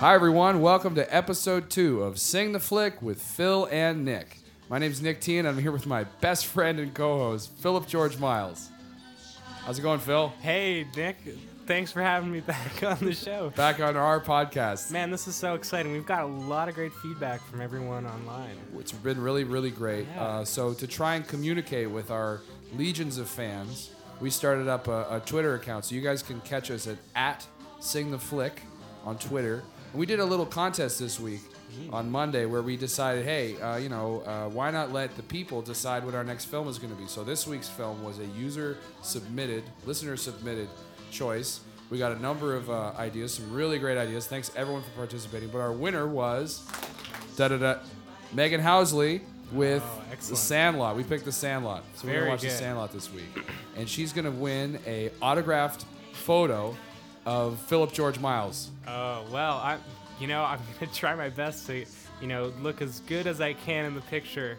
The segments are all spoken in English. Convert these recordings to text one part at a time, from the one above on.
Hi, everyone. Welcome to episode two of Sing the Flick with Phil and Nick. My name's Nick T, and I'm here with my best friend and co host, Philip George Miles. How's it going, Phil? Hey, Nick. Thanks for having me back on the show. Back on our podcast. Man, this is so exciting. We've got a lot of great feedback from everyone online. It's been really, really great. Yeah. Uh, so, to try and communicate with our legions of fans, we started up a, a Twitter account. So, you guys can catch us at, at Sing the Flick on Twitter. We did a little contest this week on Monday where we decided, hey, uh, you know, uh, why not let the people decide what our next film is going to be? So, this week's film was a user submitted, listener submitted choice. We got a number of uh, ideas, some really great ideas. Thanks everyone for participating. But our winner was da da da Megan Housley with Oh, The excellent. Sandlot. We picked The Sandlot, so we're Very gonna watch The good. Sandlot this week, and she's gonna win a autographed photo of Philip George Miles. Oh, well, I you know, I'm to try my best to, you know, look as good as I can in the picture.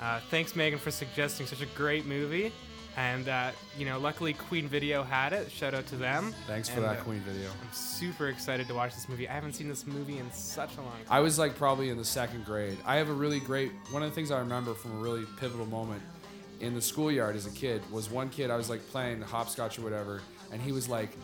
Uh, thanks Megan for suggesting such a great movie. And uh, you know, luckily Queen Video had it. Shout out to them. Thanks for And, that uh, Queen video. I'm super excited to watch this movie. I haven't seen this movie in such a long time. I was like probably in the second grade. I have a really great one of the things I remember from a really pivotal moment in the schoolyard as a kid was one kid I was like playing hopscotch or whatever, and he was like,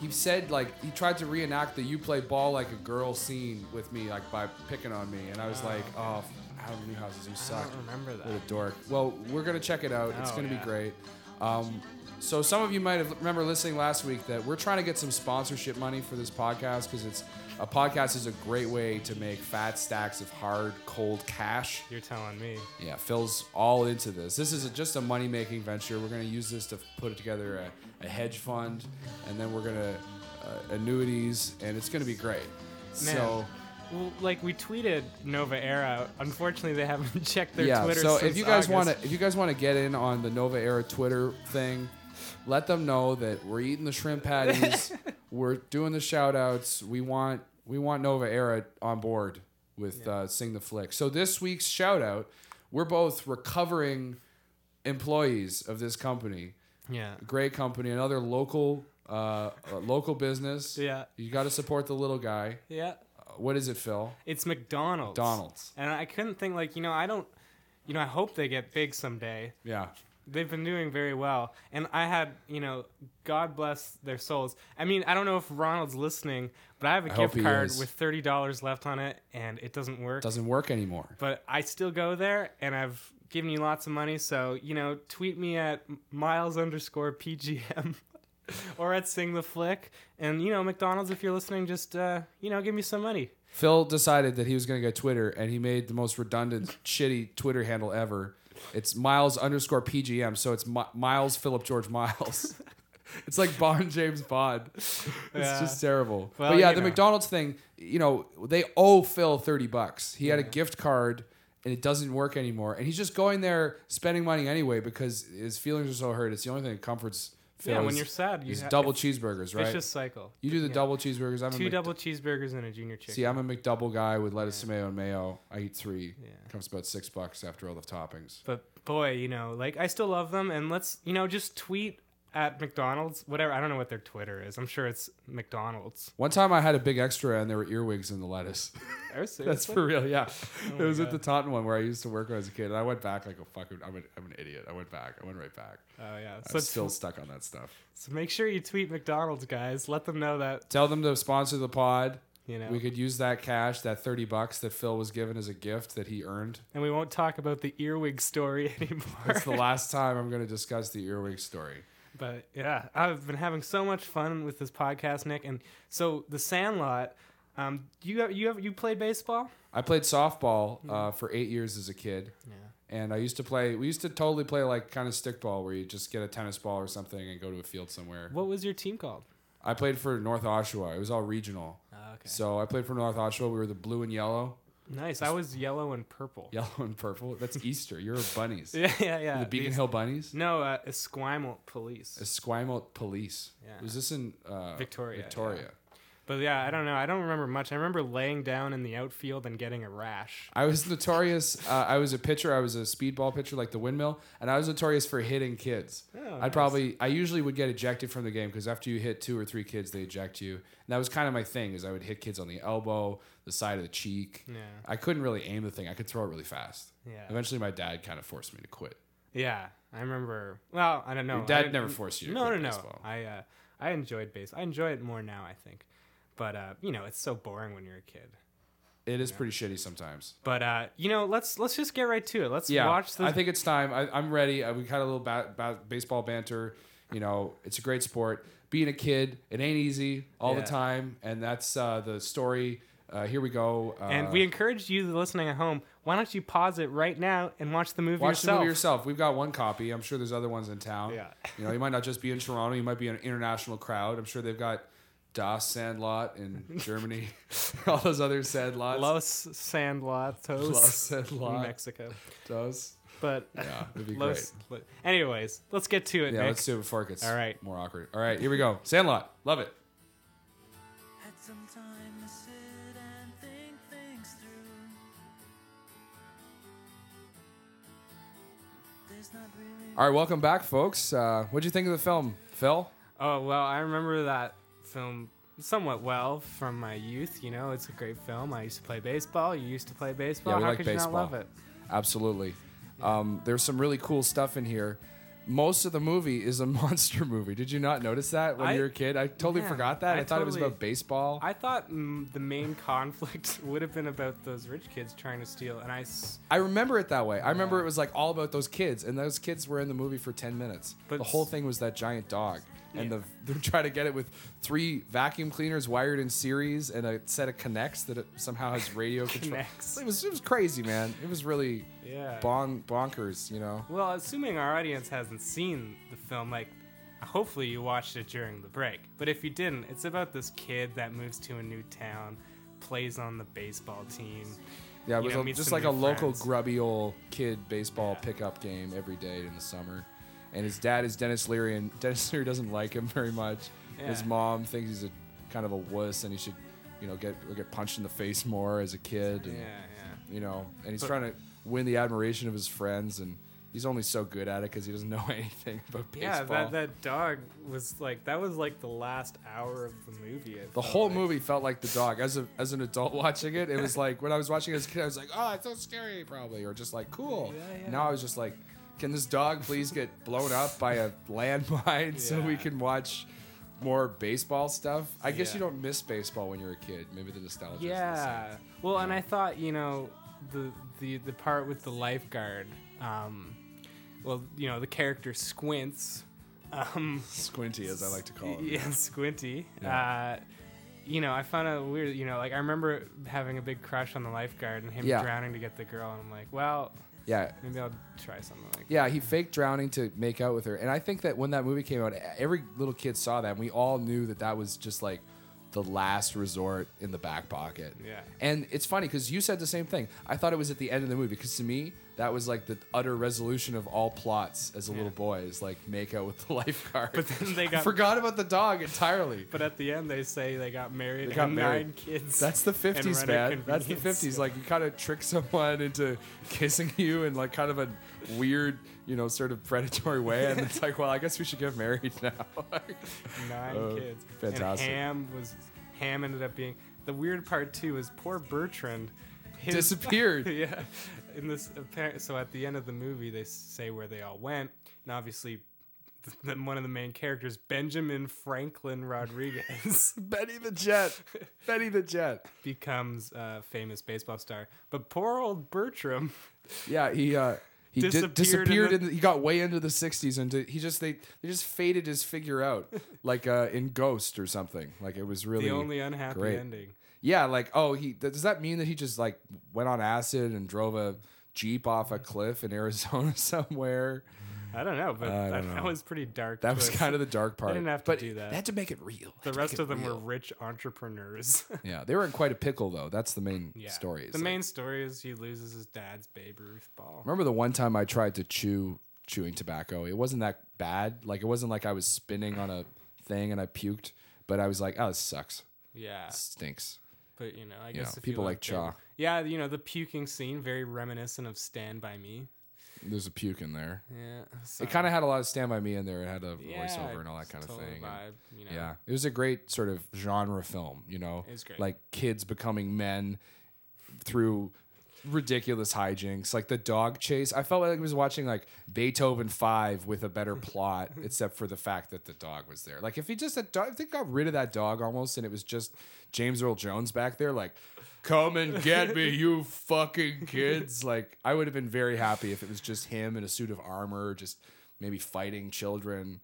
he said like he tried to reenact the "you play ball like a girl" scene with me like by picking on me, and I was like, oh, Adam Newhouses, you I suck. don't remember that. What a dork. Well, we're gonna check it out. It's Oh, gonna be great. Um, so some of you might have remember listening last week that we're trying to get some sponsorship money for this podcast because it's a podcast is a great way to make fat stacks of hard, cold cash. You're telling me. Yeah, Phil's all into this. This is a, just a money making venture. We're gonna use this to put together a, a hedge fund, and then we're gonna uh, annuities, and it's gonna be great. Man. So. Well, like we tweeted Nova Era. Unfortunately, they haven't checked their Twitter. yeah. Twitter. so if you guys want to, if you guys want to get in on the Nova Era Twitter thing, let them know that we're eating the shrimp patties. we're doing the shout outs. We want we want Nova Era on board with uh, Sing the Flick. So this week's shout out, we're both recovering employees of this company. yeah, Great company, another local uh, uh, local business. yeah, You got to support the little guy. yeah, Uh, what is it, Phil? it's McDonald's. McDonald's. And I couldn't think like you know I don't, you know I hope they get big someday. Yeah. They've been doing very well, and I had you know God bless their souls. I mean I don't know if Ronald's listening, but I have a I gift card with thirty dollars left on it, and it doesn't work. Doesn't work anymore. but I still go there, and I've given you lots of money. So you know, tweet me at miles underscore pgm, or at sing the flick. And you know, McDonald's, if you're listening, just uh, you know, give me some money. Phil decided that he was going to get Twitter, and he made the most redundant, shitty Twitter handle ever. It's Miles underscore PGM, so it's Mi- Miles Philip George Miles. it's like Bond James Bond. It's Yeah. just terrible. Well, but yeah, you the know. McDonald's thing, you know, they owe Phil thirty bucks. He had a gift card, and it doesn't work anymore, and he's just going there spending money anyway because his feelings are so hurt. It's the only thing that comforts Phil. yeah, when you're sad, you ha- double it's cheeseburgers, right? Vicious cycle. You do the yeah. double cheeseburgers. I'm a Two Mc- double cheeseburgers and a junior chicken. See, I'm a McDouble guy with lettuce, tomato, and mayo. I eat three. Yeah. Comes about six bucks after all the toppings. But boy, you know, like I still love them, and let's you know just tweet at McDonald's, whatever. I don't know what their Twitter is. I'm sure it's McDonald's. One time I had a Big Xtra and there were earwigs in the lettuce. Oh, That's That's for real, yeah. Oh it was at the Taunton one where I used to work when I was a kid. And I went back like a fucking, I'm an, I'm an idiot. I went back. I went right back. Oh yeah. I'm So, it's- still stuck on that stuff. so make sure you tweet McDonald's, guys. Let them know that Tell them to sponsor the pod. you know. We could use that cash, that 30 bucks that Phil was given as a gift that he earned. and we won't talk about the earwig story anymore. That's the last time I'm going to discuss the earwig story. But yeah, I've been having so much fun with this podcast, Nick. And so the Sandlot. Um, you have, you have you played baseball? I played softball uh, for eight years as a kid. Yeah. And I used to play. We used to totally play like kind of stickball, where you just get a tennis ball or something and go to a field somewhere. What was your team called? I played for North Oshawa. It was all regional. Oh, okay. So I played for North Oshawa. We were the blue and yellow, Nice. I was yellow and purple. yellow and purple. That's Easter. You're bunnies. Yeah, yeah, yeah. the Beacon These- Hill Bunnies. No, uh, Esquimalt Police. Esquimalt Police. Yeah. Was this in uh, Victoria, Victoria. But yeah, I don't know. I don't remember much. I remember laying down in the outfield and getting a rash. I was notorious. Uh, I was a pitcher. I was a speedball pitcher, like the windmill, and I was notorious for hitting kids. Oh, I'd nice. probably, I usually would get ejected from the game because after you hit two or three kids, they eject you. And that was kind of my thing. Is I would hit kids on the elbow, the side of the cheek. Yeah. I couldn't really aim the thing. I could throw it really fast. Yeah. Eventually, my dad kind of forced me to quit. Yeah, I remember. Well, I don't know. Your dad I- never forced you to No, quit no, no. baseball. I uh, I enjoyed base. I enjoy it more now. I think, but uh, you know, it's so boring when you're a kid. It is pretty shitty sometimes. But uh, you know, let's let's just get right to it. Let's Yeah, watch the. I think it's time. I, I'm ready. Uh, we had a little ba- ba- baseball banter. You know, it's a great sport. Being a kid, it ain't easy all Yeah. the time, and that's uh, the story. Uh, here we go. Uh, and we encourage you the listening at home. Why don't you pause it right now and watch the movie watch yourself? the movie yourself. We've got one copy. I'm sure there's other ones in town. Yeah. You know, you might not just be in Toronto. You might be an international crowd. I'm sure they've got Das Sandlot in Germany. all those other Sandlots. Los Sandlotos, Los Sandlot. Mexico. Does. But Yeah, it'd be Los, anyways, let's get to it. Yeah, Nick. let's do it before it gets All right. more awkward. All right, here we go. Sandlot. Love it. Had some time to sit and think things through. There's not really All right, welcome back, folks. Uh, what'd you think of the film, Phil? Oh well, I remember that film somewhat well from my youth. You know, it's a great film. I used to play baseball. You used to play baseball. Yeah, we How like could you baseball. not love it? Absolutely. Um, there's some really cool stuff in here. Most of the movie is a monster movie. Did you not notice that when I- you were a kid? I totally Yeah, forgot that. I, I thought it was about baseball. I thought mm, the main conflict would have been about those rich kids trying to steal, and I. s- I remember it that way. I remember it was like all about those kids, and those kids were in the movie for 10 minutes. But the whole thing was that giant dog. And Yeah. the, they're trying to get it with three vacuum cleaners wired in series and a set of connects that it somehow has radio control. Connects. It was, it was crazy, man. It was really Yeah. bon- bonkers, you know? Well, assuming our audience hasn't seen the film, like, hopefully you watched it during the break. But if you didn't, it's about this kid that moves to a new town, plays on the baseball team. Yeah, it you was know, a- just like a local grubby old kid baseball Yeah. pickup game every day in the summer. And his dad is Denis Leary, and Denis Leary doesn't like him very much. His mom thinks he's a kind of a wuss, and he should, you know, get get punched in the face more as a kid. Yeah, And, yeah. You know, and he's But- trying to win the admiration of his friends, and he's only so good at it because he doesn't know anything about baseball. Yeah, that, that dog was like that was like the last hour of the movie. the whole like. movie felt like the dog. As a as an adult watching it, it was like when I was watching it as a kid, I was like, oh, it's so scary, probably, or just like cool. Yeah, yeah. Now I was just like, can this dog please get blown up by a landmine so we can watch more baseball stuff? I guess Yeah. you don't miss baseball when you're a kid. Maybe the nostalgia. is the same. Yeah. Well, and I thought you know the the the part with the lifeguard. Um, well, you know the character Squints. Um, Squinty, as I like to call it. yeah, Squinty. Yeah. Uh, you know, I found it weird. You know, like I remember having a big crush on the lifeguard and him Yeah. drowning to get the girl, and I'm like, well, Yeah, maybe I'll try something like. Yeah, he faked drowning to make out with her. And I think that when that movie came out, every little kid saw that. And we all knew that that was just like the last resort in the back pocket. Yeah. And it's funny because you said the same thing. I thought it was at the end of the movie because to me, that was like the utter resolution of all plots as a little boy is like make out with the lifeguard. But then they got- forgot about the dog entirely. But at the end, they say they got married They and got married. nine kids. That's the 50s, run man. That's the 50s. Like, you kind of trick someone into kissing you in, like, kind of a weird, you know, sort of predatory way. And it's like, well, I guess we should get married now. nine Oh, kids. fantastic. And Ham was Ham ended up being the weird part too is poor Bertrand his- Disappeared. yeah, in this apparent. So at the end of the movie, they say where they all went, and obviously, the, one of the main characters, Benjamin Franklin Rodriguez, Benny the Jet. Benny the Jet. becomes a famous baseball star. But poor old Bertram. Yeah, he, uh, he di- Disappeared in disappeared. the- in the, he got way into the 60s and di- he just they they just faded his figure out like uh, in Ghost or something. Like it was really the only unhappy great. ending. Yeah, like oh, he th- does that mean that he just like went on acid and drove a jeep off a cliff in Arizona somewhere? I don't know, but I that, don't that know. was pretty dark. That was twist. kind of the dark part. didn't have to but do that. They had to make it real. The rest of them were rich entrepreneurs. Yeah, they were in quite a pickle though. That's the main yeah. story. The like- main story is he loses his dad's Babe Ruth ball. Remember the one time I tried to chew chewing tobacco? It wasn't that bad. Like it wasn't like I was spinning on a thing and I puked, but I was like, oh, this sucks. Yeah, Stinks. but you know, I guess know, if people you like look Chaw. Yeah, you know the puking scene, very reminiscent of Stand by Me. There's a puke in there. Yeah, so, It kind of had a lot of Stand By Me in there. It had a yeah, voiceover and all that kind of thing. Vibe, you know. Yeah, it was a great sort of genre film. You know, It great. like kids becoming men through ridiculous hijinks, like the dog chase. I felt like I was watching like Beethoven Five with a better plot, except for the fact that the dog was there. Like if he just had, if they got rid of that dog almost, and it was just James Earl Jones back there, like. Come and get me, you fucking kids! Like I would have been very happy if it was just him in a suit of armor, just maybe fighting children.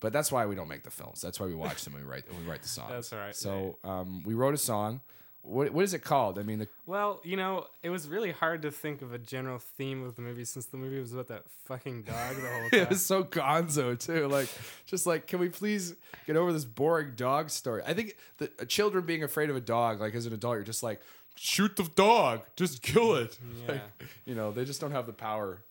But that's why we don't make the films. That's why we watch them and we write we write the songs. That's all right. So um, we wrote a song. What what is it called? I mean, the, Well, you know, it was really hard to think of a general theme of the movie since the movie was about that fucking dog the whole it time. was so gonzo too. Like just like, can we please get over this boring dog story? I think the uh, children being afraid of a dog, like as an adult, you're just like, shoot the dog, just kill it. Yeah. Like, you know, they just don't have the power.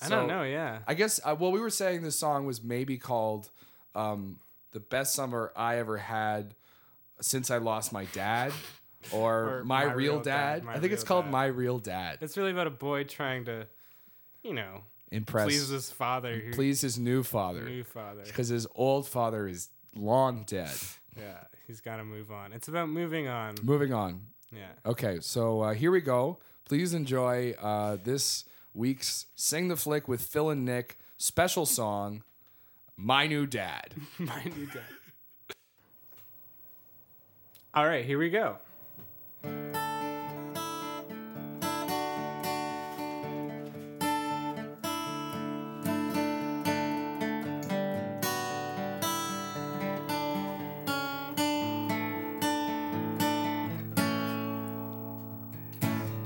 I don't know. Yeah. I guess uh, well, we were saying this song was maybe called um, "The Best Summer I Ever Had Since I Lost My Dad," or, Or "My, Real, Dad." My I think it's called Dad. "My Real Dad." It's really about a boy trying to, you know, Impress, please his father. Who, please his new father, new father. because his old father is long dead. Yeah, he's got to move on. It's about moving on. Moving on. Yeah. Okay, so uh, here we go. Please enjoy uh, this week's "Sing the Flick" with Phil and Nick special song, "My New Dad." My new dad. All right, here we go.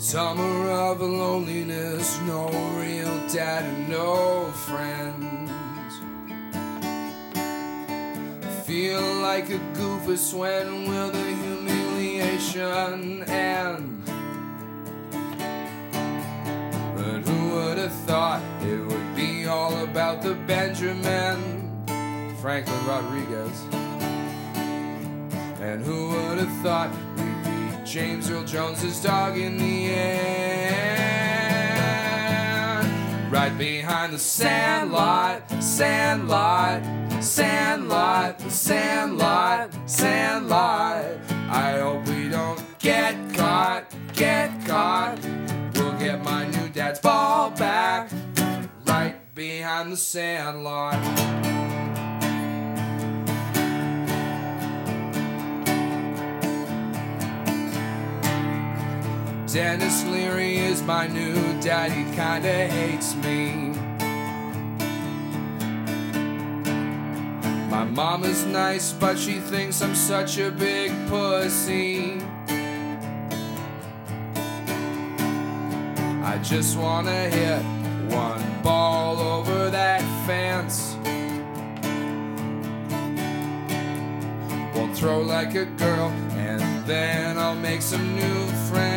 Summer of loneliness, no real dad and no friends. Feel like a goofus when will the humiliation end? But who would have thought it would be all about the Benjamin Franklin Rodriguez? And who would have thought James Earl Jones's dog in the end? Right behind the sandlot, sandlot, sandlot, sandlot, sandlot. I hope we don't get caught, get caught. We'll get my new dad's ball back. Right behind the sandlot. Denis Leary is my new daddy, kinda hates me. My mama's nice, but she thinks I'm such a big pussy. I just wanna hit one ball over that fence. Won't throw like a girl, and then I'll make some new friends.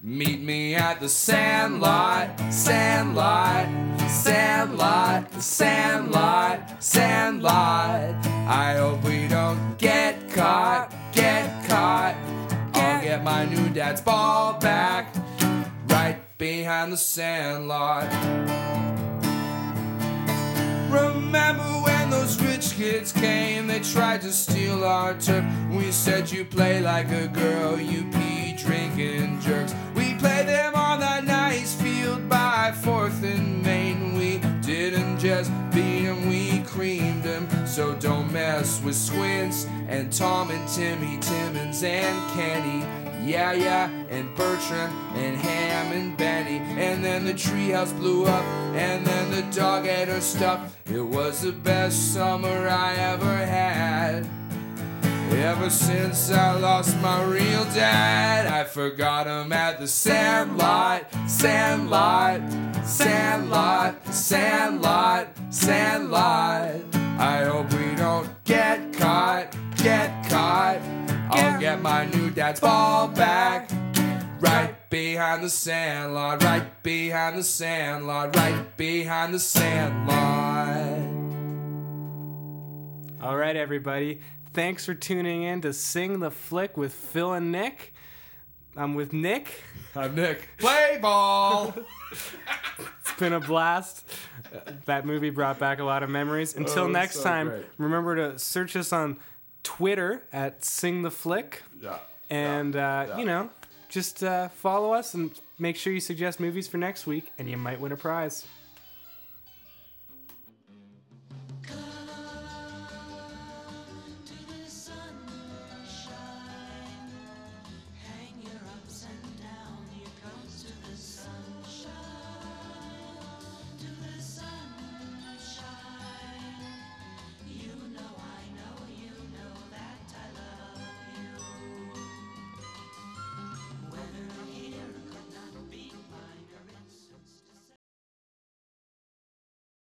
Meet me at the sandlot, sandlot, sandlot, sandlot, sandlot. I hope we don't get caught, get caught. I'll get my new dad's ball back right behind the sandlot. Remember when those rich kids came? They tried to steal our turf. We said you play like a girl, you pee drinking jerks. We played them on that nice field by Fourth and Main. We didn't just beat them, we creamed them. So don't mess with Squints and Tom and Timmy, Timmons and Kenny. Yeah, yeah, and Bertrand and Ham and Benny. And then the treehouse blew up, and then the dog ate her stuff. It was the best summer I ever had. Ever since I lost my real dad, I forgot him at the sandlot, sandlot, sandlot, sandlot, sandlot. I hope we don't get caught, get caught. I'll get my new dad's ball back. Right behind the sandlot, right behind the sandlot, right behind the sandlot. All right, everybody. Thanks for tuning in to Sing the Flick with Phil and Nick. I'm with Nick. I'm Nick. Play ball. It's been a blast. That movie brought back a lot of memories. Until Oh, next so time, great. remember to search us on Twitter at Sing the Flick. yeah. And, uh, yeah. you know, just uh, follow us and make sure you suggest movies for next week, and you might win a prize.